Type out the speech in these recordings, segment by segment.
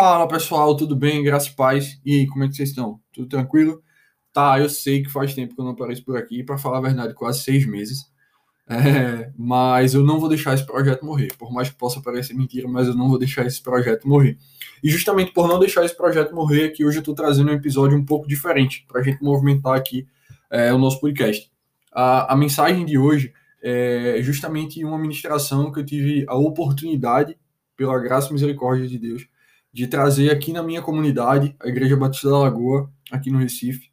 Fala pessoal, tudo bem? Graças e paz. E aí, como é que vocês estão? Tudo tranquilo? Tá, eu sei que faz tempo que eu não apareço por aqui, para falar a verdade, quase seis meses. É, mas eu não vou deixar esse projeto morrer. Por mais que possa parecer mentira, mas eu não vou deixar esse projeto morrer. E justamente por não deixar esse projeto morrer, aqui hoje eu estou trazendo um episódio um pouco diferente, para a gente movimentar aqui é, o nosso podcast. A, a mensagem de hoje é justamente uma ministração que eu tive a oportunidade, pela graça e misericórdia de Deus, de trazer aqui na minha comunidade, a Igreja Batista da Lagoa, aqui no Recife,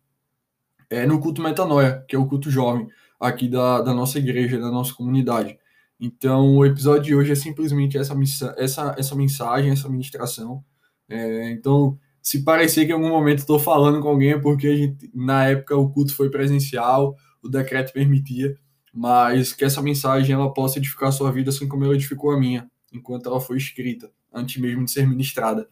é no culto Metanoia, que é o culto jovem aqui da, da nossa igreja, da nossa comunidade. Então, o episódio de hoje é simplesmente essa, essa, essa mensagem, essa ministração. É, então, se parecer que em algum momento estou falando com alguém, é porque gente, na época o culto foi presencial, o decreto permitia, mas que essa mensagem ela possa edificar a sua vida assim como ela edificou a minha, enquanto ela foi escrita antes mesmo de ser ministrada.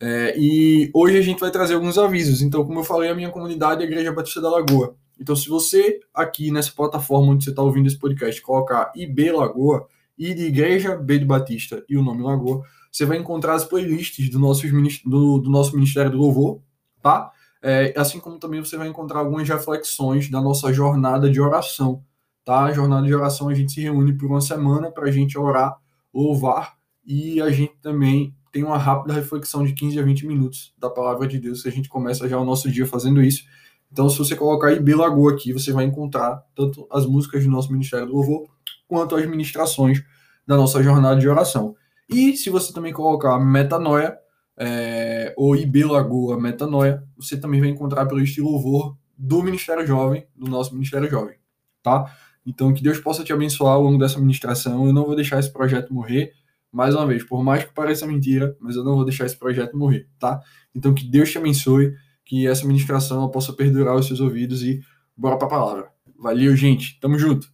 É, e hoje a gente vai trazer alguns avisos. Então, como eu falei, a minha comunidade é a Igreja Batista da Lagoa. Então, se você aqui nessa plataforma onde você está ouvindo esse podcast colocar IB Lagoa, I de Igreja, B de Batista e o nome Lagoa, você vai encontrar as playlists do nosso, do, do nosso Ministério do Louvor, tá? É, assim como também você vai encontrar algumas reflexões da nossa jornada de oração, tá? A jornada de oração a gente se reúne por uma semana para a gente orar, louvar e a gente também tem uma rápida reflexão de 15 a 20 minutos da palavra de Deus, que a gente começa já o nosso dia fazendo isso. Então, se você colocar IB Lagoa aqui, você vai encontrar tanto as músicas do nosso Ministério do Louvor, quanto as ministrações da nossa jornada de oração. E se você também colocar Metanoia, é, ou IB Lagoa Metanoia, você também vai encontrar pelo estilo louvor do Ministério Jovem, do nosso Ministério Jovem, tá? Então, que Deus possa te abençoar ao longo dessa ministração. Eu não vou deixar esse projeto morrer mais uma vez, por mais que pareça mentira, mas eu não vou deixar esse projeto morrer, tá? Então que Deus te abençoe, que essa ministração possa perdurar os seus ouvidos e bora para a palavra. Valeu, gente. Tamo junto.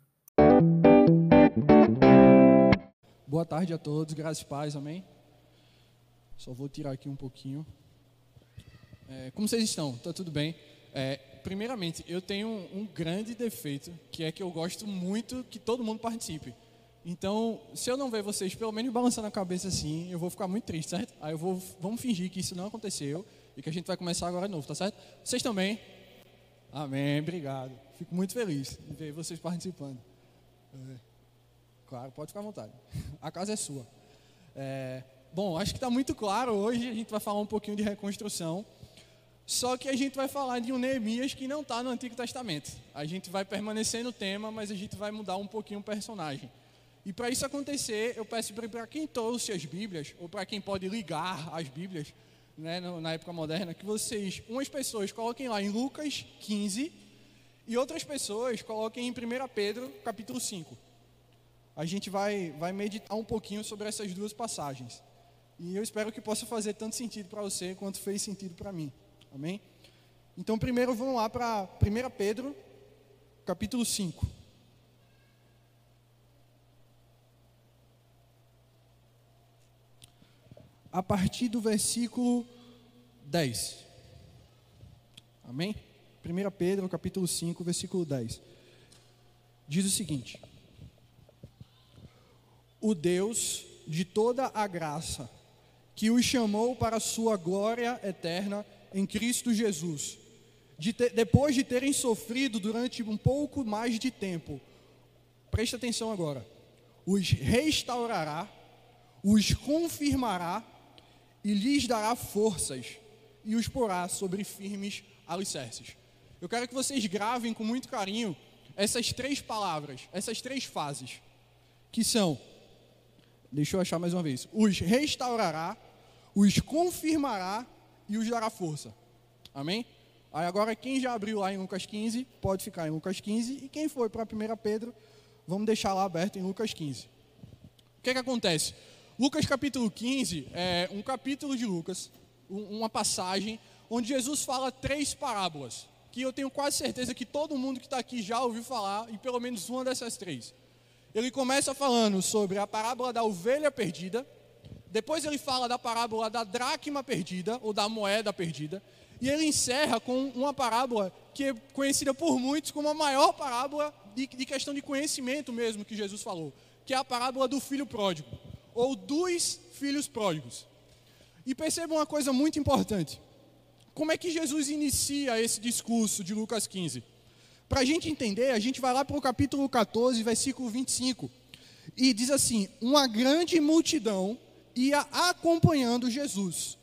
Boa tarde a todos, graças e paz, amém? Só vou tirar aqui um pouquinho. É, como vocês estão? Tá tudo bem? É, primeiramente, eu tenho um, um grande defeito, que é que eu gosto muito que todo mundo participe. Então, se eu não ver vocês pelo menos balançando a cabeça assim, eu vou ficar muito triste, certo? Aí eu vou, vamos fingir que isso não aconteceu e que a gente vai começar agora de novo, tá certo? Vocês também? Amém, obrigado. Fico muito feliz de ver vocês participando. É, claro, pode ficar à vontade. A casa é sua. É, bom, acho que está muito claro hoje. A gente vai falar um pouquinho de reconstrução. Só que a gente vai falar de um Neemias que não está no Antigo Testamento. A gente vai permanecer no tema, mas a gente vai mudar um pouquinho o personagem. E para isso acontecer, eu peço para quem trouxe as Bíblias, ou para quem pode ligar as Bíblias, né, na época moderna, que vocês, umas pessoas coloquem lá em Lucas 15 e outras pessoas coloquem em 1 Pedro capítulo 5. A gente vai, vai meditar um pouquinho sobre essas duas passagens. E eu espero que possa fazer tanto sentido para você quanto fez sentido para mim. Amém? Então, primeiro vamos lá para 1 Pedro capítulo 5. a partir do versículo 10. Amém? 1 Pedro, capítulo 5, versículo 10. Diz o seguinte: O Deus de toda a graça, que os chamou para a sua glória eterna em Cristo Jesus, de ter, depois de terem sofrido durante um pouco mais de tempo, preste atenção agora, os restaurará, os confirmará e lhes dará forças e os porá sobre firmes alicerces. Eu quero que vocês gravem com muito carinho essas três palavras, essas três fases, que são, deixa eu achar mais uma vez, os restaurará, os confirmará e os dará força. Amém? Aí agora quem já abriu lá em Lucas 15, pode ficar em Lucas 15, e quem foi para 1 Pedro, vamos deixar lá aberto em Lucas 15. O que, é que acontece? Lucas capítulo 15 é um capítulo de Lucas, uma passagem onde Jesus fala três parábolas, que eu tenho quase certeza que todo mundo que está aqui já ouviu falar, e pelo menos uma dessas três. Ele começa falando sobre a parábola da ovelha perdida, depois ele fala da parábola da dracma perdida, ou da moeda perdida, e ele encerra com uma parábola que é conhecida por muitos como a maior parábola de, de questão de conhecimento mesmo que Jesus falou, que é a parábola do filho pródigo ou dos filhos pródigos. E perceba uma coisa muito importante. Como é que Jesus inicia esse discurso de Lucas 15? Para a gente entender, a gente vai lá para o capítulo 14, versículo 25. E diz assim: Uma grande multidão ia acompanhando Jesus.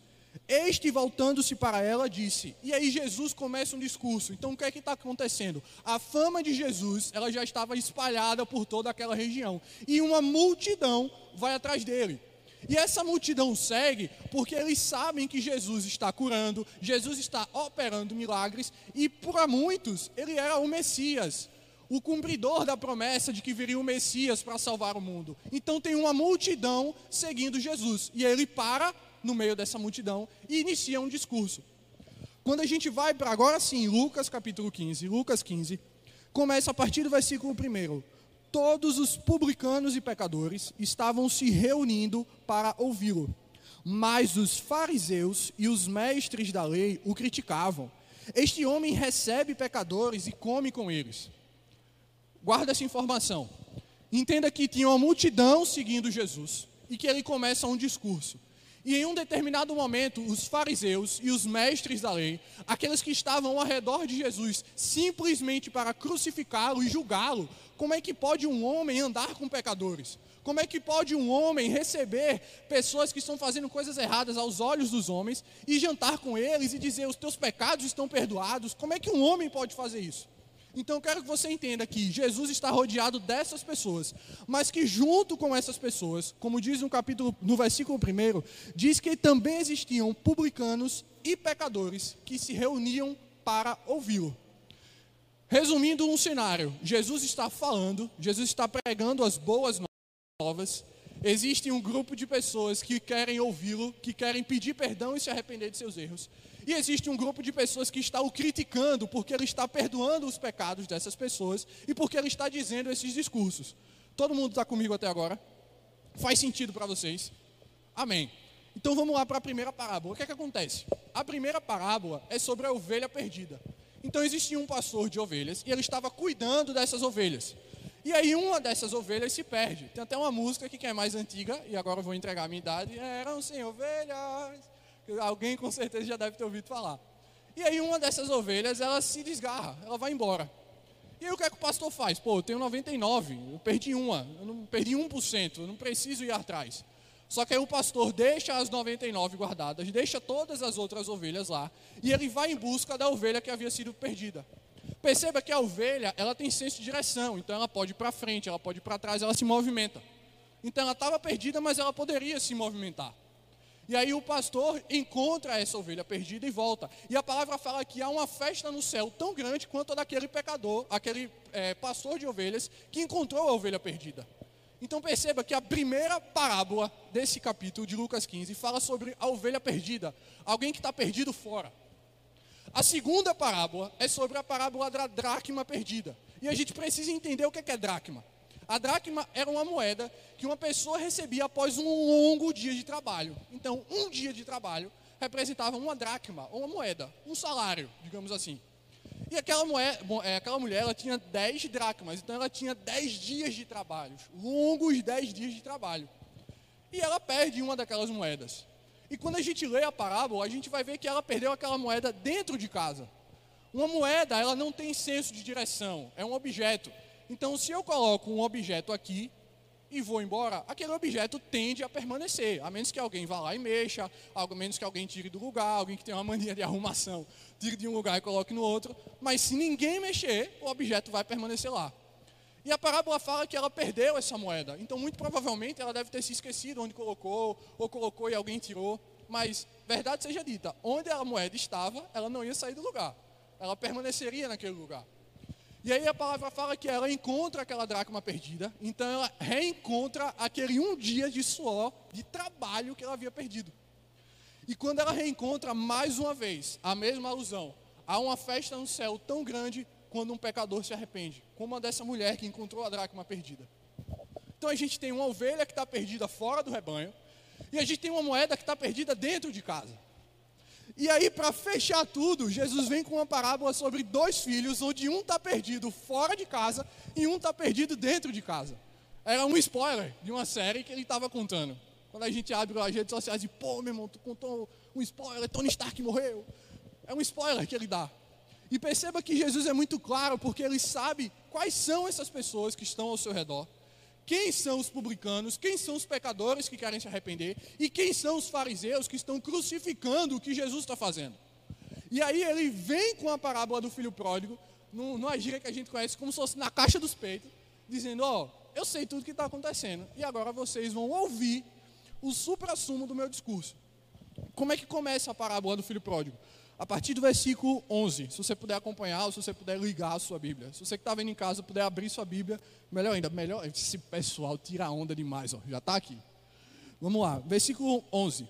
Este, voltando-se para ela, disse. E aí Jesus começa um discurso. Então, o que é que está acontecendo? A fama de Jesus, ela já estava espalhada por toda aquela região. E uma multidão vai atrás dele. E essa multidão segue porque eles sabem que Jesus está curando, Jesus está operando milagres, e para muitos ele era o Messias, o cumpridor da promessa de que viria o Messias para salvar o mundo. Então tem uma multidão seguindo Jesus, e ele para no meio dessa multidão e inicia um discurso. Quando a gente vai para agora sim, Lucas capítulo 15, Lucas 15, começa a partir do versículo 1 todos os publicanos e pecadores estavam se reunindo para ouvi-lo. Mas os fariseus e os mestres da lei o criticavam. Este homem recebe pecadores e come com eles. Guarda essa informação. Entenda que tinha uma multidão seguindo Jesus e que ele começa um discurso. E em um determinado momento, os fariseus e os mestres da lei, aqueles que estavam ao redor de Jesus, simplesmente para crucificá-lo e julgá-lo, como é que pode um homem andar com pecadores? Como é que pode um homem receber pessoas que estão fazendo coisas erradas aos olhos dos homens e jantar com eles e dizer os teus pecados estão perdoados? Como é que um homem pode fazer isso? Então eu quero que você entenda que Jesus está rodeado dessas pessoas, mas que junto com essas pessoas, como diz no capítulo, no versículo 1, diz que também existiam publicanos e pecadores que se reuniam para ouvi-lo. Resumindo um cenário, Jesus está falando, Jesus está pregando as boas novas. Existe um grupo de pessoas que querem ouvi-lo, que querem pedir perdão e se arrepender de seus erros. E existe um grupo de pessoas que está o criticando porque ele está perdoando os pecados dessas pessoas e porque ele está dizendo esses discursos. Todo mundo está comigo até agora? Faz sentido para vocês? Amém. Então vamos lá para a primeira parábola. O que é que acontece? A primeira parábola é sobre a ovelha perdida. Então existia um pastor de ovelhas e ele estava cuidando dessas ovelhas. E aí uma dessas ovelhas se perde. Tem até uma música que é mais antiga, e agora eu vou entregar a minha idade. Eram sem ovelhas Alguém com certeza já deve ter ouvido falar. E aí uma dessas ovelhas, ela se desgarra, ela vai embora. E aí o que é que o pastor faz? Pô, eu tenho 99, eu perdi uma, eu não perdi 1%, eu não preciso ir atrás. Só que aí o pastor deixa as 99 guardadas, deixa todas as outras ovelhas lá, e ele vai em busca da ovelha que havia sido perdida. Perceba que a ovelha, ela tem senso de direção, então ela pode ir para frente, ela pode ir para trás, ela se movimenta. Então ela estava perdida, mas ela poderia se movimentar. E aí o pastor encontra essa ovelha perdida e volta. E a palavra fala que há uma festa no céu tão grande quanto a daquele pecador, aquele é, pastor de ovelhas que encontrou a ovelha perdida. Então perceba que a primeira parábola desse capítulo de Lucas 15 fala sobre a ovelha perdida, alguém que está perdido fora. A segunda parábola é sobre a parábola da dracma perdida. E a gente precisa entender o que é, é dracma. A dracma era uma moeda que uma pessoa recebia após um longo dia de trabalho. Então, um dia de trabalho representava uma dracma, ou uma moeda, um salário, digamos assim. E aquela, moeda, é, aquela mulher, ela tinha 10 dracmas, então ela tinha 10 dias de trabalho, longos 10 dias de trabalho. E ela perde uma daquelas moedas. E quando a gente lê a parábola, a gente vai ver que ela perdeu aquela moeda dentro de casa. Uma moeda, ela não tem senso de direção, é um objeto. Então, se eu coloco um objeto aqui e vou embora, aquele objeto tende a permanecer, a menos que alguém vá lá e mexa, a menos que alguém tire do lugar, alguém que tenha uma mania de arrumação, tire de um lugar e coloque no outro. Mas se ninguém mexer, o objeto vai permanecer lá. E a parábola fala que ela perdeu essa moeda. Então, muito provavelmente, ela deve ter se esquecido onde colocou, ou colocou e alguém tirou. Mas, verdade seja dita, onde a moeda estava, ela não ia sair do lugar. Ela permaneceria naquele lugar. E aí a palavra fala que ela encontra aquela dracma perdida, então ela reencontra aquele um dia de suor, de trabalho que ela havia perdido. E quando ela reencontra mais uma vez, a mesma alusão, há uma festa no céu tão grande quando um pecador se arrepende, como a dessa mulher que encontrou a dracma perdida. Então a gente tem uma ovelha que está perdida fora do rebanho, e a gente tem uma moeda que está perdida dentro de casa. E aí, para fechar tudo, Jesus vem com uma parábola sobre dois filhos, onde um está perdido fora de casa e um está perdido dentro de casa. Era um spoiler de uma série que ele estava contando. Quando a gente abre as redes sociais e, pô, meu irmão, tu contou um spoiler, Tony Stark morreu. É um spoiler que ele dá. E perceba que Jesus é muito claro, porque ele sabe quais são essas pessoas que estão ao seu redor, quem são os publicanos, quem são os pecadores que querem se arrepender, e quem são os fariseus que estão crucificando o que Jesus está fazendo. E aí ele vem com a parábola do filho pródigo, numa gíria que a gente conhece como se fosse na caixa dos peitos, dizendo: Ó, oh, eu sei tudo que está acontecendo, e agora vocês vão ouvir o supra-sumo do meu discurso. Como é que começa a parábola do filho pródigo? A partir do versículo 11, se você puder acompanhar, ou se você puder ligar a sua Bíblia. Se você que está vendo em casa puder abrir sua Bíblia, melhor ainda, melhor. Esse pessoal tira onda demais, ó, já está aqui. Vamos lá, versículo 11.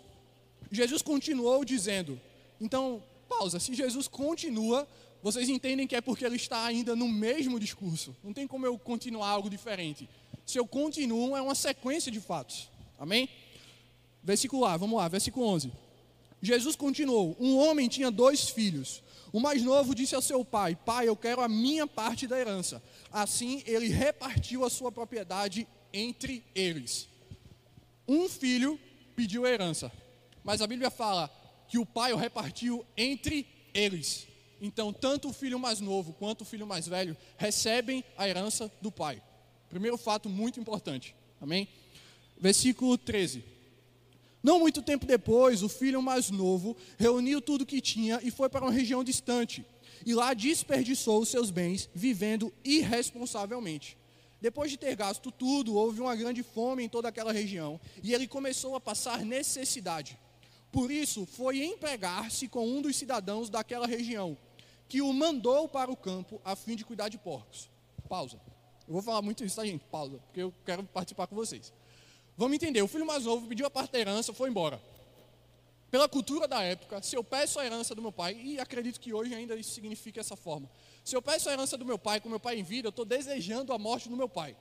Jesus continuou dizendo, então, pausa, se Jesus continua, vocês entendem que é porque ele está ainda no mesmo discurso. Não tem como eu continuar algo diferente. Se eu continuo, é uma sequência de fatos. Amém? Versículo A, vamos lá, versículo 11. Jesus continuou: Um homem tinha dois filhos. O mais novo disse ao seu pai: Pai, eu quero a minha parte da herança. Assim, ele repartiu a sua propriedade entre eles. Um filho pediu a herança, mas a Bíblia fala que o pai o repartiu entre eles. Então, tanto o filho mais novo quanto o filho mais velho recebem a herança do pai. Primeiro fato muito importante. Amém? Versículo 13. Não muito tempo depois, o filho mais novo reuniu tudo que tinha e foi para uma região distante. E lá desperdiçou os seus bens, vivendo irresponsavelmente. Depois de ter gasto tudo, houve uma grande fome em toda aquela região e ele começou a passar necessidade. Por isso, foi empregar-se com um dos cidadãos daquela região, que o mandou para o campo a fim de cuidar de porcos. Pausa. Eu vou falar muito isso, tá, gente? Pausa, porque eu quero participar com vocês. Vamos entender, o filho mais novo pediu a parte da herança, foi embora. Pela cultura da época, se eu peço a herança do meu pai, e acredito que hoje ainda isso significa essa forma. Se eu peço a herança do meu pai com meu pai em vida, eu estou desejando a morte do meu pai.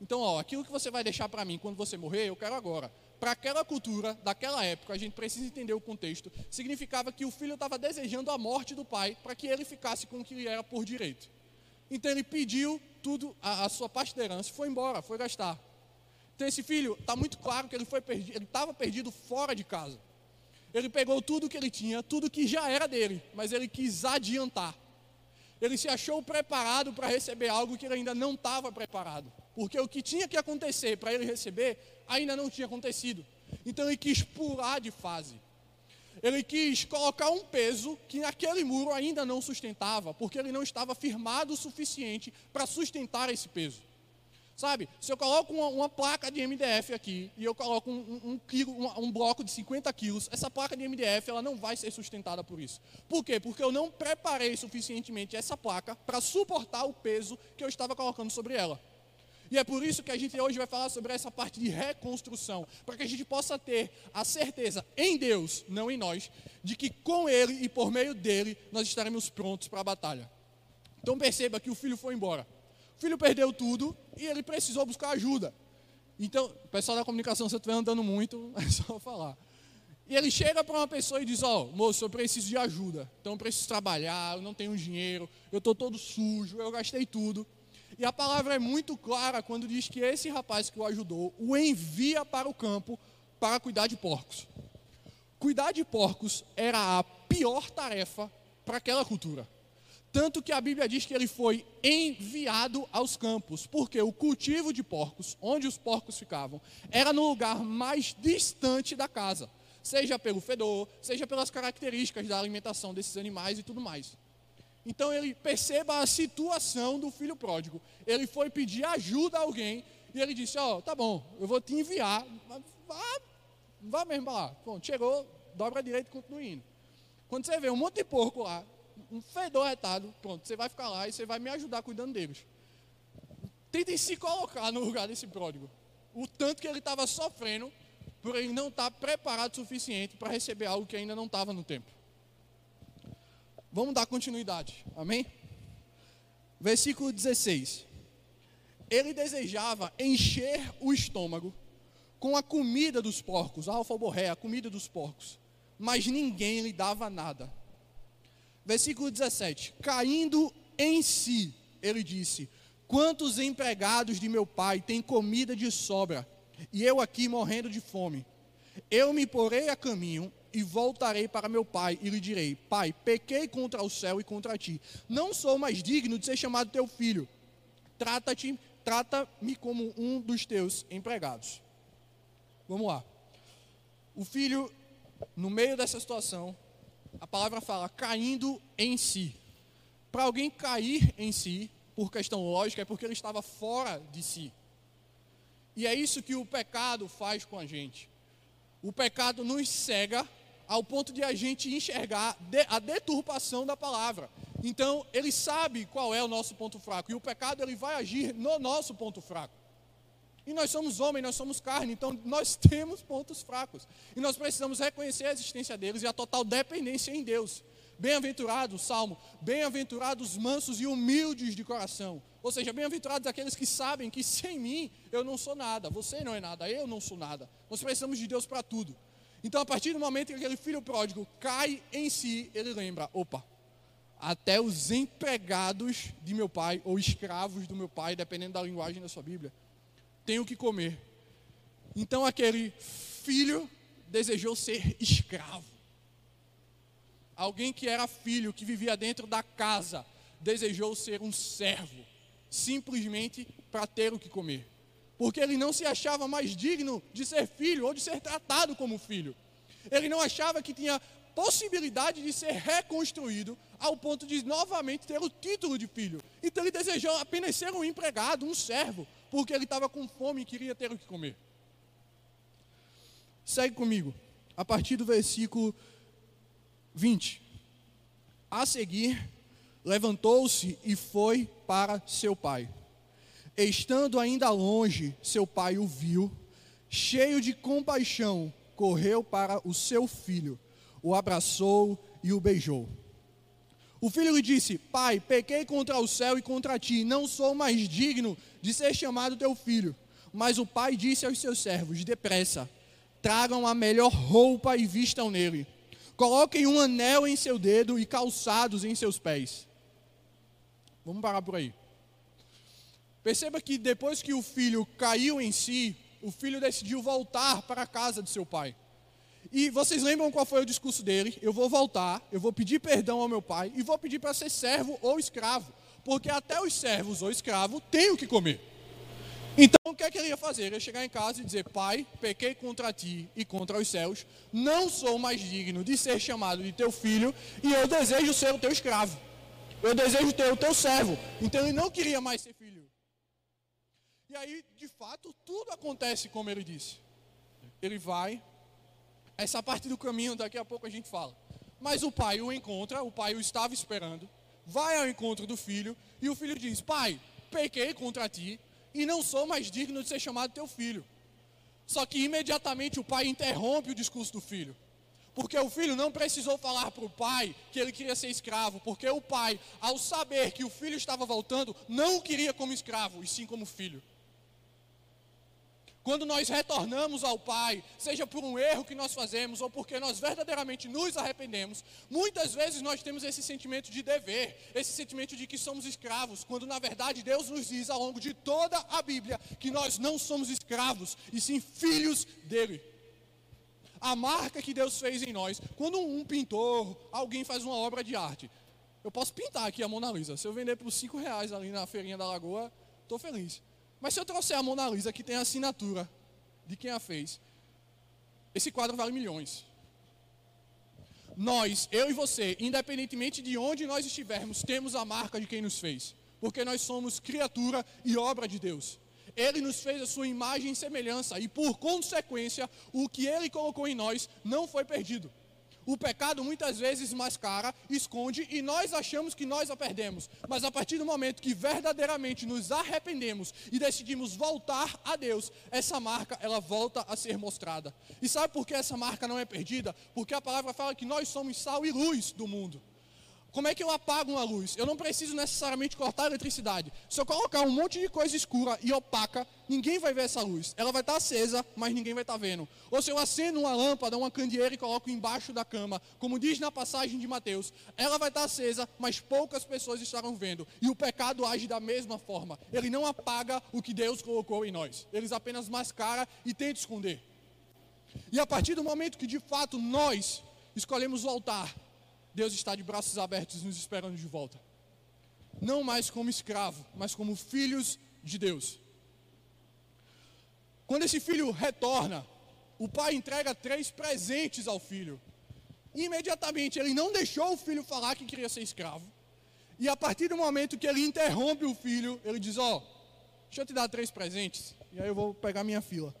Então, ó, aquilo que você vai deixar para mim quando você morrer, eu quero agora. Para aquela cultura, daquela época, a gente precisa entender o contexto, significava que o filho estava desejando a morte do pai para que ele ficasse com o que era por direito. Então ele pediu tudo, a, a sua parte da herança, foi embora, foi gastar. Então esse filho, está muito claro que ele foi perdido, ele estava perdido fora de casa. Ele pegou tudo que ele tinha, tudo que já era dele, mas ele quis adiantar. Ele se achou preparado para receber algo que ele ainda não estava preparado. Porque o que tinha que acontecer para ele receber ainda não tinha acontecido. Então ele quis pular de fase. Ele quis colocar um peso que naquele muro ainda não sustentava, porque ele não estava firmado o suficiente para sustentar esse peso. Sabe, se eu coloco uma, uma, placa de MDF aqui e eu coloco um, um, um, um, bloco de 50 quilos, essa placa de MDF ela não vai ser sustentada por isso. Por quê? Porque eu não preparei suficientemente essa placa para suportar o peso que eu estava colocando sobre ela. E é por isso que a gente hoje vai falar sobre essa parte de reconstrução, para que a gente possa ter a certeza em Deus, não em nós, de que com Ele e por meio dele nós estaremos prontos para a batalha. Então perceba que o filho foi embora. Filho perdeu tudo e ele precisou buscar ajuda. Então, o pessoal da comunicação, se eu estiver andando muito, é só falar. E ele chega para uma pessoa e diz: Ó, oh, moço, eu preciso de ajuda. Então eu preciso trabalhar, eu não tenho dinheiro, eu estou todo sujo, eu gastei tudo. E a palavra é muito clara quando diz que esse rapaz que o ajudou o envia para o campo para cuidar de porcos. Cuidar de porcos era a pior tarefa para aquela cultura. Tanto que a Bíblia diz que ele foi enviado aos campos, porque o cultivo de porcos, onde os porcos ficavam, era no lugar mais distante da casa, seja pelo fedor, seja pelas características da alimentação desses animais e tudo mais. Então ele perceba a situação do filho pródigo. Ele foi pedir ajuda a alguém e ele disse: Ó, oh, tá bom, eu vou te enviar, vá, vá mesmo lá. Bom, chegou, dobra a direita e continua indo. Quando você vê um monte de porco lá, um fedor retado, pronto, você vai ficar lá e você vai me ajudar cuidando deles. Tentem se colocar no lugar desse pródigo. O tanto que ele estava sofrendo por ele não estar tá preparado o suficiente para receber algo que ainda não estava no tempo. Vamos dar continuidade, amém? Versículo 16. Ele desejava encher o estômago com a comida dos porcos, a alfaborré, a comida dos porcos, mas ninguém lhe dava nada. Versículo 17: Caindo em si, ele disse: Quantos empregados de meu pai têm comida de sobra, e eu aqui morrendo de fome. Eu me porei a caminho e voltarei para meu pai e lhe direi: Pai, pequei contra o céu e contra ti. Não sou mais digno de ser chamado teu filho. Trata-te, trata-me como um dos teus empregados. Vamos lá. O filho, no meio dessa situação, a palavra fala caindo em si. Para alguém cair em si, por questão lógica, é porque ele estava fora de si. E é isso que o pecado faz com a gente. O pecado nos cega ao ponto de a gente enxergar a deturpação da palavra. Então, ele sabe qual é o nosso ponto fraco. E o pecado ele vai agir no nosso ponto fraco. E nós somos homens, nós somos carne, então nós temos pontos fracos. E nós precisamos reconhecer a existência deles e a total dependência em Deus. Bem-aventurados, Salmo, bem-aventurados mansos e humildes de coração. Ou seja, bem-aventurados aqueles que sabem que sem mim eu não sou nada, você não é nada, eu não sou nada. Nós precisamos de Deus para tudo. Então, a partir do momento que aquele filho pródigo cai em si, ele lembra: opa, até os empregados de meu pai, ou escravos do meu pai, dependendo da linguagem da sua Bíblia, têm o que comer. Então, aquele filho desejou ser escravo. Alguém que era filho, que vivia dentro da casa, desejou ser um servo, simplesmente para ter o que comer. Porque ele não se achava mais digno de ser filho ou de ser tratado como filho. Ele não achava que tinha possibilidade de ser reconstruído ao ponto de novamente ter o título de filho. Então ele desejou apenas ser um empregado, um servo, porque ele estava com fome e queria ter o que comer. Segue comigo, a partir do versículo 20. A seguir, levantou-se e foi para seu pai. Estando ainda longe, seu pai o viu, cheio de compaixão, correu para o seu filho, o abraçou e o beijou. O filho lhe disse: Pai, pequei contra o céu e contra ti, não sou mais digno de ser chamado teu filho. Mas o pai disse aos seus servos: Depressa, tragam a melhor roupa e vistam nele Coloquem um anel em seu dedo e calçados em seus pés. Vamos parar por aí. Perceba que depois que o filho caiu em si, o filho decidiu voltar para a casa de seu pai. E vocês lembram qual foi o discurso dele? Eu vou voltar, eu vou pedir perdão ao meu pai e vou pedir para ser servo ou escravo, porque até os servos ou escravos têm o que comer. Então, o que é que ele ia fazer? Ele ia chegar em casa e dizer: Pai, pequei contra ti e contra os céus, não sou mais digno de ser chamado de teu filho, e eu desejo ser o teu escravo. Eu desejo ter o teu servo. Então, ele não queria mais ser filho. E aí, de fato, tudo acontece como ele disse. Ele vai, essa parte do caminho, daqui a pouco a gente fala. Mas o pai o encontra, o pai o estava esperando, vai ao encontro do filho, e o filho diz: Pai, pequei contra ti e não sou mais digno de ser chamado teu filho. Só que imediatamente o pai interrompe o discurso do filho. Porque o filho não precisou falar para o pai que ele queria ser escravo, porque o pai, ao saber que o filho estava voltando, não o queria como escravo, e sim como filho. Quando nós retornamos ao Pai, seja por um erro que nós fazemos ou porque nós verdadeiramente nos arrependemos, muitas vezes nós temos esse sentimento de dever, esse sentimento de que somos escravos, quando na verdade Deus nos diz ao longo de toda a Bíblia que nós não somos escravos, e sim filhos dele. A marca que Deus fez em nós, quando um pintor, alguém faz uma obra de arte, eu posso pintar aqui a Mona Lisa, se eu vender por cinco reais ali na feirinha da Lagoa, estou feliz. Mas se eu trouxer a Mona Lisa que tem a assinatura de quem a fez, esse quadro vale milhões. Nós, eu e você, independentemente de onde nós estivermos, temos a marca de quem nos fez, porque nós somos criatura e obra de Deus. Ele nos fez a sua imagem e semelhança, e por consequência, o que ele colocou em nós não foi perdido. O pecado muitas vezes mascara, esconde e nós achamos que nós a perdemos. Mas a partir do momento que verdadeiramente nos arrependemos e decidimos voltar a Deus, essa marca ela volta a ser mostrada. E sabe por que essa marca não é perdida? Porque a palavra fala que nós somos sal e luz do mundo. Como é que eu apago uma luz? Eu não preciso necessariamente cortar a eletricidade. Se eu colocar um monte de coisa escura e opaca, ninguém vai ver essa luz. Ela vai estar acesa, mas ninguém vai estar vendo. Ou se eu acendo uma lâmpada, uma candeeira e coloco embaixo da cama, como diz na passagem de Mateus, ela vai estar acesa, mas poucas pessoas estarão vendo. E o pecado age da mesma forma. Ele não apaga o que Deus colocou em nós. Eles apenas mascara e tenta esconder. E a partir do momento que de fato nós escolhemos o altar, Deus está de braços abertos nos esperando de volta. Não mais como escravo, mas como filhos de Deus. Quando esse filho retorna, o pai entrega três presentes ao filho. Imediatamente ele não deixou o filho falar que queria ser escravo. E a partir do momento que ele interrompe o filho, ele diz: Ó, oh, deixa eu te dar três presentes. E aí eu vou pegar minha fila.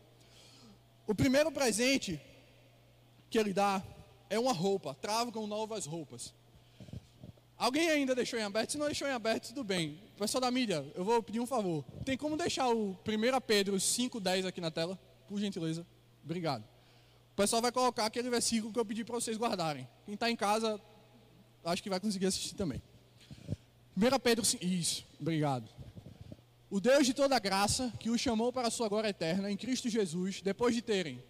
O primeiro presente que ele dá é uma roupa, com novas roupas. Alguém ainda deixou em aberto? Se não deixou em aberto, tudo bem. Pessoal da mídia, eu vou pedir um favor. Tem como deixar o 1 Pedro 5,10 aqui na tela? Por gentileza. Obrigado. O pessoal vai colocar aquele versículo que eu pedi para vocês guardarem. Quem está em casa, acho que vai conseguir assistir também. 1 Pedro 5. Isso, obrigado. O Deus de toda graça, que os chamou para a sua glória eterna em Cristo Jesus, depois de terem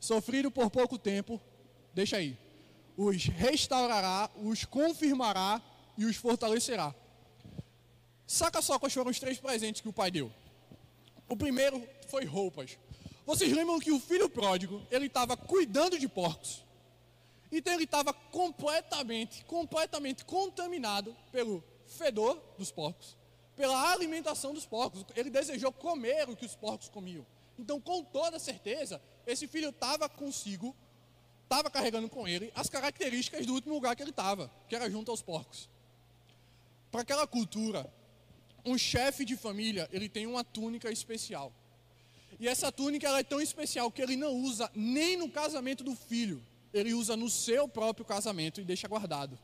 sofrido por pouco tempo, Deixa aí. Os restaurará, os confirmará e os fortalecerá. Saca só quais foram os três presentes que o pai deu. O primeiro foi roupas. Vocês lembram que o filho pródigo, ele estava cuidando de porcos. Então ele estava completamente, completamente contaminado pelo fedor dos porcos, pela alimentação dos porcos. Ele desejou comer o que os porcos comiam. Então, com toda certeza, esse filho estava consigo estava carregando com ele as características do último lugar que ele estava, que era junto aos porcos. Para aquela cultura, um chefe de família, ele tem uma túnica especial. E essa túnica ela é tão especial que ele não usa nem no casamento do filho. Ele usa no seu próprio casamento e deixa guardado.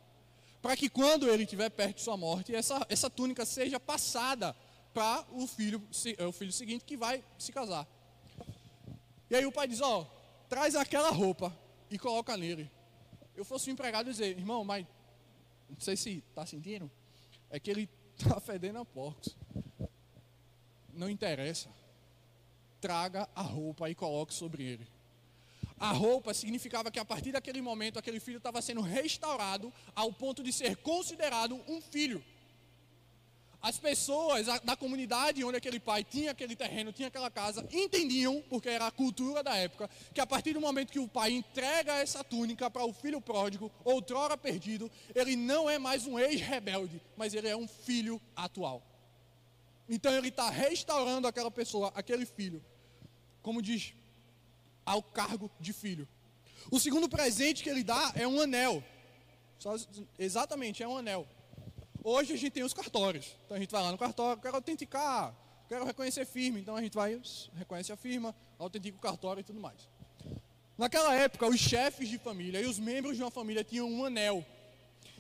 Para que quando ele estiver perto de sua morte, essa, essa túnica seja passada para o filho, o filho seguinte que vai se casar. E aí o pai diz, ó, oh, traz aquela roupa e coloca nele. Eu fosse um empregado dizer, irmão, mas não sei se está sentindo, é que ele está fedendo a porcos. Não interessa. Traga a roupa e coloque sobre ele. A roupa significava que a partir daquele momento aquele filho estava sendo restaurado ao ponto de ser considerado um filho. As pessoas da comunidade onde aquele pai tinha aquele terreno, tinha aquela casa, entendiam, porque era a cultura da época, que a partir do momento que o pai entrega essa túnica para o filho pródigo, outrora perdido, ele não é mais um ex-rebelde, mas ele é um filho atual. Então ele está restaurando aquela pessoa, aquele filho, como diz, ao cargo de filho. O segundo presente que ele dá é um anel. Só, exatamente, é um anel. Hoje a gente tem os cartórios. Então a gente vai lá no cartório, quero autenticar, quero reconhecer firma. Então a gente vai, reconhece a firma, autentica o cartório e tudo mais. Naquela época, os chefes de família e os membros de uma família tinham um anel.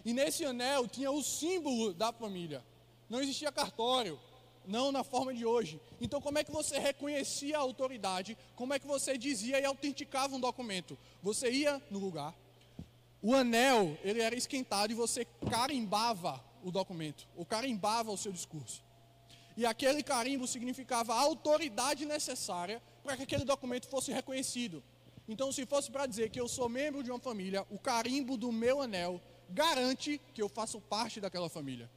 E nesse anel tinha o símbolo da família. Não existia cartório, não na forma de hoje. Então, como é que você reconhecia a autoridade? Como é que você dizia e autenticava um documento? Você ia no lugar, o anel ele era esquentado e você carimbava o documento, ou carimbava o seu discurso. E aquele carimbo significava a autoridade necessária para que aquele documento fosse reconhecido. Então, se fosse para dizer que eu sou membro de uma família, o carimbo do meu anel garante que eu faço parte daquela família.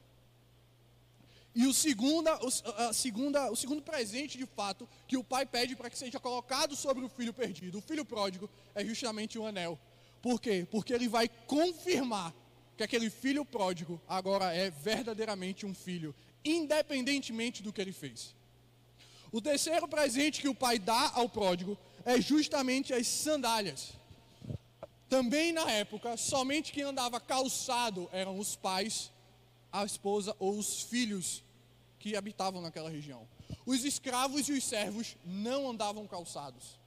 E o, segunda, a segunda, o segundo presente, de fato, que o pai pede para que seja colocado sobre o filho perdido, o filho pródigo, é justamente o anel. Por quê? Porque ele vai confirmar que aquele filho pródigo agora é verdadeiramente um filho, independentemente do que ele fez. O terceiro presente que o pai dá ao pródigo é justamente as sandálias. Também na época, somente quem andava calçado eram os pais, a esposa ou os filhos que habitavam naquela região. Os escravos e os servos não andavam calçados.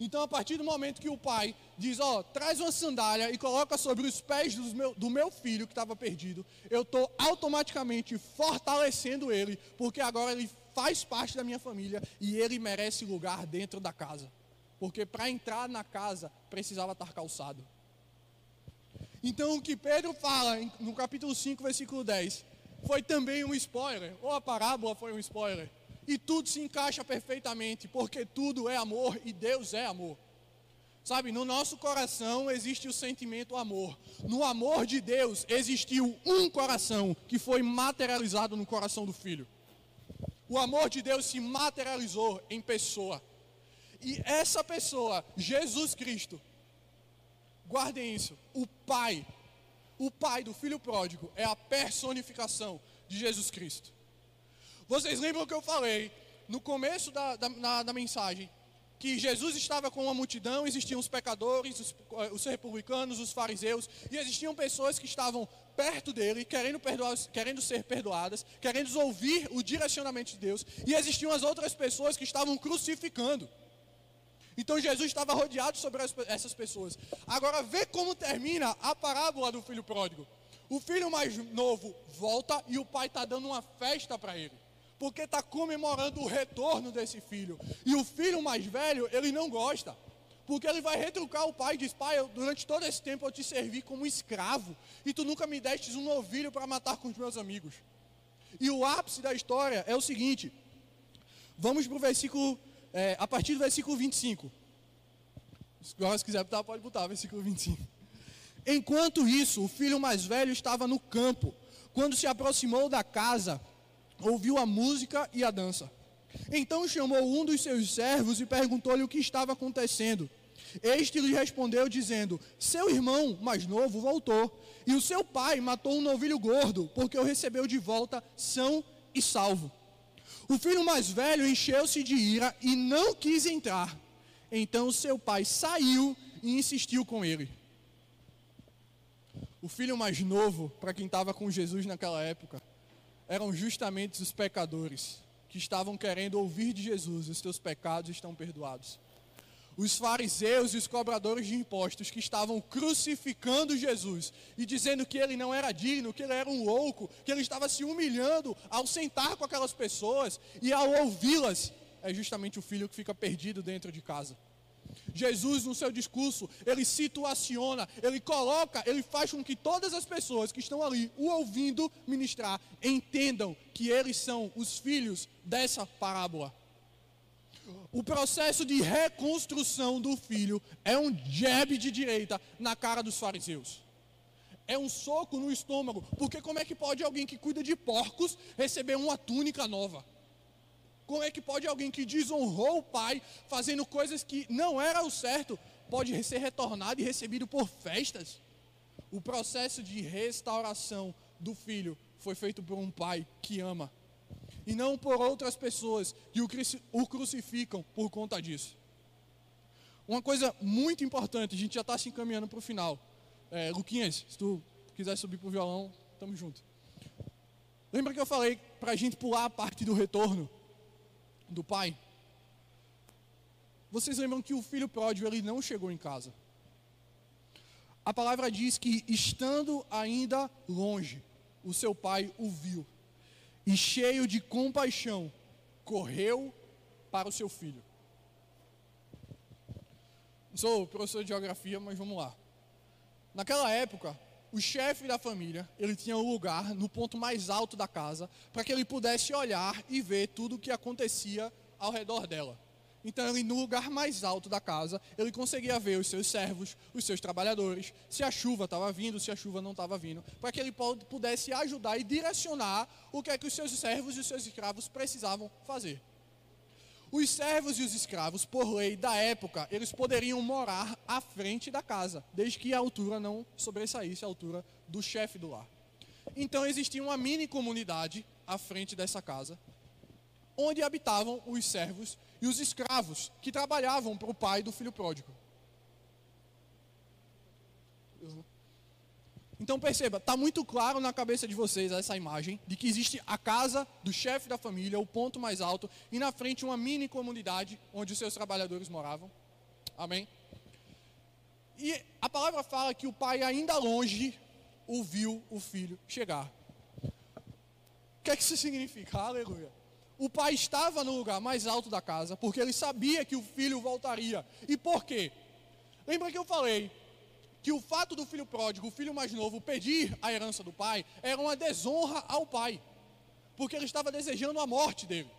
Então, a partir do momento que o pai diz: Ó, oh, traz uma sandália e coloca sobre os pés do meu, do meu filho que estava perdido, eu estou automaticamente fortalecendo ele, porque agora ele faz parte da minha família e ele merece lugar dentro da casa. Porque para entrar na casa precisava estar calçado. Então, o que Pedro fala no capítulo 5, versículo 10, foi também um spoiler, ou a parábola foi um spoiler. E tudo se encaixa perfeitamente, porque tudo é amor e Deus é amor. Sabe, no nosso coração existe o sentimento amor. No amor de Deus existiu um coração que foi materializado no coração do filho. O amor de Deus se materializou em pessoa. E essa pessoa, Jesus Cristo, guardem isso, o Pai, o Pai do filho pródigo é a personificação de Jesus Cristo. Vocês lembram que eu falei no começo da, da, na, da mensagem? que Jesus estava com uma multidão, existiam os pecadores, os, eh, os, republicanos, os fariseus, e existiam pessoas que estavam perto dele, querendo, perdoar, querendo ser perdoadas, querendo ouvir o direcionamento de Deus, e existiam as outras pessoas que estavam crucificando. Então Jesus estava rodeado sobre essas pessoas. Agora vê como termina a parábola do filho pródigo. O filho mais novo volta e o pai está dando uma festa para ele porque está comemorando o retorno desse filho. E o filho mais velho, ele não gosta. Porque ele vai retrucar o pai e diz: Pai, eu, durante todo esse tempo eu te servi como escravo. E tu nunca me destes um novilho para matar com os meus amigos. E o ápice da história é o seguinte: vamos para o versículo, é, a partir do versículo 25. Se quiser botar, pode botar, versículo 25. Enquanto isso, o filho mais velho estava no campo. Quando se aproximou da casa, ouviu a música e a dança. Então chamou um dos seus servos e perguntou-lhe o que estava acontecendo. Este lhe respondeu, dizendo: Seu irmão mais novo voltou, e o seu pai matou um novilho gordo, porque o recebeu de volta são e salvo. O filho mais velho encheu-se de ira e não quis entrar. Então seu pai saiu e insistiu com ele. O filho mais novo, para quem estava com Jesus naquela época, eram justamente os pecadores que estavam querendo ouvir de Jesus: os teus pecados estão perdoados. Os fariseus e os cobradores de impostos que estavam crucificando Jesus e dizendo que ele não era digno, que ele era um louco, que ele estava se humilhando ao sentar com aquelas pessoas e ao ouvi-las, é justamente o filho que fica perdido dentro de casa. Jesus, no seu discurso, ele situaciona, ele coloca, ele faz com que todas as pessoas que estão ali o ouvindo ministrar entendam que eles são os filhos dessa parábola. O processo de reconstrução do filho é um jab de direita na cara dos fariseus. É um soco no estômago, porque como é que pode alguém que cuida de porcos receber uma túnica nova? Como é que pode alguém que desonrou o pai, fazendo coisas que não era o certo, pode ser retornado e recebido por festas? O processo de restauração do filho foi feito por um pai que ama, e não por outras pessoas que o crucificam por conta disso. Uma coisa muito importante, a gente já está se encaminhando para o final. É, Luquinhas, se tu quiser subir para o violão, estamos juntos. Lembra que eu falei para a gente pular a parte do retorno? Do pai. Vocês lembram que o filho pródigo ele não chegou em casa. A palavra diz que estando ainda longe, o seu pai o viu e cheio de compaixão correu para o seu filho. Não sou professor de geografia, mas vamos lá. Naquela época, o chefe da família, ele tinha um lugar no ponto mais alto da casa, para que ele pudesse olhar e ver tudo o que acontecia ao redor dela. Então ele no lugar mais alto da casa, ele conseguia ver os seus servos, os seus trabalhadores, se a chuva estava vindo, se a chuva não estava vindo, para que ele pudesse ajudar e direcionar o que é que os seus servos e os seus escravos precisavam fazer. Os servos e os escravos, por lei da época, eles poderiam morar à frente da casa, desde que a altura não sobressaísse a altura do chefe do lar. Então existia uma mini comunidade à frente dessa casa, onde habitavam os servos e os escravos que trabalhavam para o pai do filho pródigo. Então perceba, está muito claro na cabeça de vocês essa imagem de que existe a casa do chefe da família, o ponto mais alto, e na frente uma mini comunidade onde os seus trabalhadores moravam. Amém? E a palavra fala que o pai, ainda longe, ouviu o filho chegar. O que é que isso significa? Aleluia. O pai estava no lugar mais alto da casa porque ele sabia que o filho voltaria. E por quê? Lembra que eu falei que o fato do filho pródigo, o filho mais novo, pedir a herança do pai era uma desonra ao pai, porque ele estava desejando a morte dele.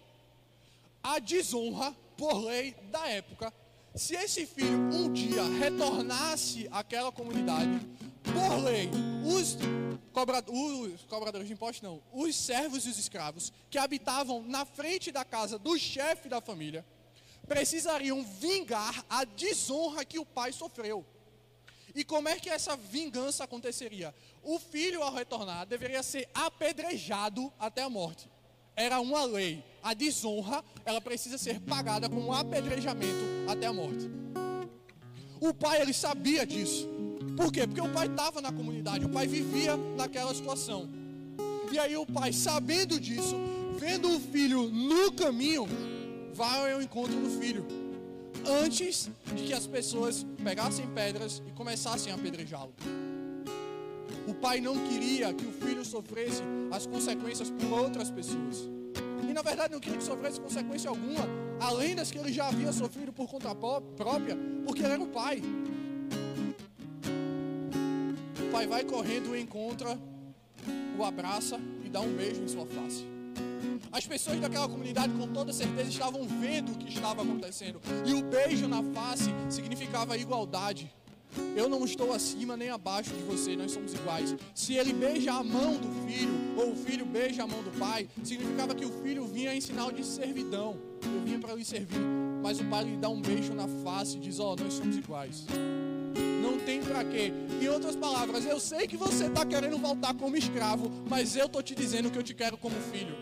A desonra, por lei da época, se esse filho um dia retornasse àquela comunidade, por lei, os, cobra, os cobradores de impostos não, os servos e os escravos que habitavam na frente da casa do chefe da família, precisariam vingar a desonra que o pai sofreu. E como é que essa vingança aconteceria? O filho, ao retornar, deveria ser apedrejado até a morte. Era uma lei. A desonra, ela precisa ser pagada com um apedrejamento até a morte. O pai, ele sabia disso. Por quê? Porque o pai estava na comunidade, o pai vivia naquela situação. E aí o pai, sabendo disso, vendo o filho no caminho, vai ao encontro do filho. Antes de que as pessoas pegassem pedras e começassem a apedrejá-lo. O pai não queria que o filho sofresse as consequências por outras pessoas. E na verdade não queria que sofresse consequência alguma, além das que ele já havia sofrido por conta própria, porque ele era o pai. O pai vai correndo e encontra, o abraça e dá um beijo em sua face. As pessoas daquela comunidade com toda certeza estavam vendo o que estava acontecendo. E o beijo na face significava igualdade. Eu não estou acima nem abaixo de você, nós somos iguais. Se ele beija a mão do filho, ou o filho beija a mão do pai, significava que o filho vinha em sinal de servidão. Eu vinha para lhe servir. Mas o pai lhe dá um beijo na face e diz: Ó, oh, nós somos iguais. Não tem para quê. Em outras palavras, eu sei que você está querendo voltar como escravo, mas eu estou te dizendo que eu te quero como filho.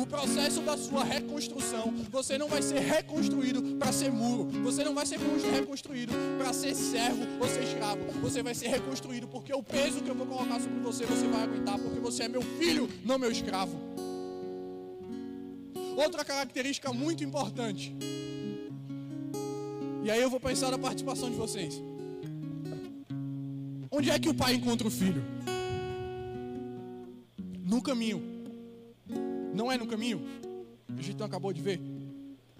O processo da sua reconstrução, você não vai ser reconstruído para ser muro, você não vai ser reconstruído para ser servo ou ser escravo, você vai ser reconstruído porque o peso que eu vou colocar sobre você, você vai aguentar, porque você é meu filho, não meu escravo. Outra característica muito importante, e aí eu vou pensar na participação de vocês. Onde é que o pai encontra o filho? No caminho. Não é no caminho? A gente acabou de ver.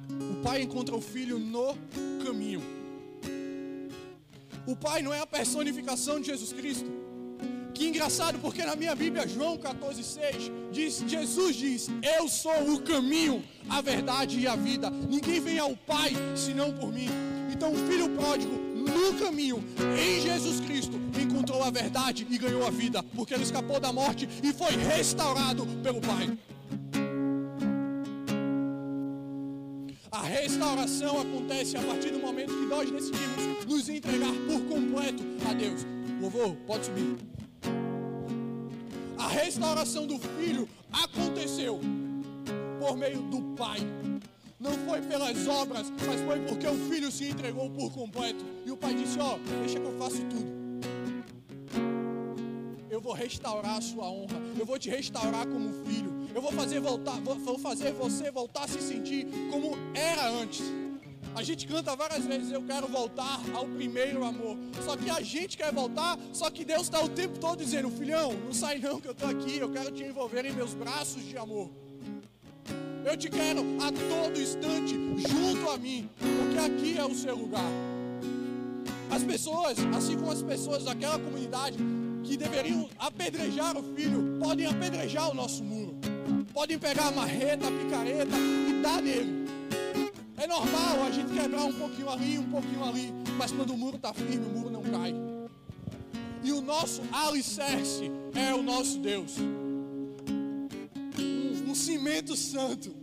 O pai encontra o filho no caminho. O pai não é a personificação de Jesus Cristo. Que engraçado, porque na minha Bíblia, João 14,6 diz: Jesus diz, Eu sou o caminho, a verdade e a vida. Ninguém vem ao Pai senão por mim. Então, o filho pródigo, no caminho, em Jesus Cristo, encontrou a verdade e ganhou a vida, porque ele escapou da morte e foi restaurado pelo Pai. Restauração acontece a partir do momento que nós decidimos nos entregar por completo a Deus. Louvor, pode subir. A restauração do filho aconteceu por meio do pai. Não foi pelas obras, mas foi porque o filho se entregou por completo. E o pai disse: Ó, oh, deixa que eu faço tudo. Eu vou restaurar a sua honra. Eu vou te restaurar como filho. Eu vou fazer voltar, vou fazer você voltar a se sentir como era antes. A gente canta várias vezes, eu quero voltar ao primeiro amor. Só que a gente quer voltar, só que Deus está o tempo todo dizendo, filhão, não sai não que eu estou aqui, eu quero te envolver em meus braços de amor. Eu te quero a todo instante junto a mim, porque aqui é o seu lugar. As pessoas, assim como as pessoas daquela comunidade que deveriam apedrejar o filho, podem apedrejar o nosso muro podem pegar a marreta, a picareta e dar nele. É normal a gente quebrar um pouquinho ali, um pouquinho ali, mas quando o muro está firme, o muro não cai. E o nosso alicerce é o nosso Deus. Um, um cimento santo.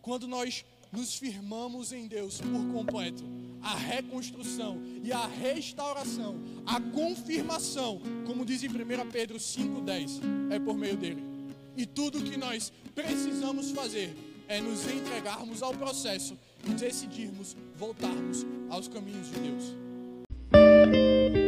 Quando nós nos firmamos em Deus por completo, a reconstrução e a restauração, a confirmação, como diz em 1 Pedro 5,10, é por meio dele. E tudo que nós precisamos fazer é nos entregarmos ao processo e decidirmos voltarmos aos caminhos de Deus.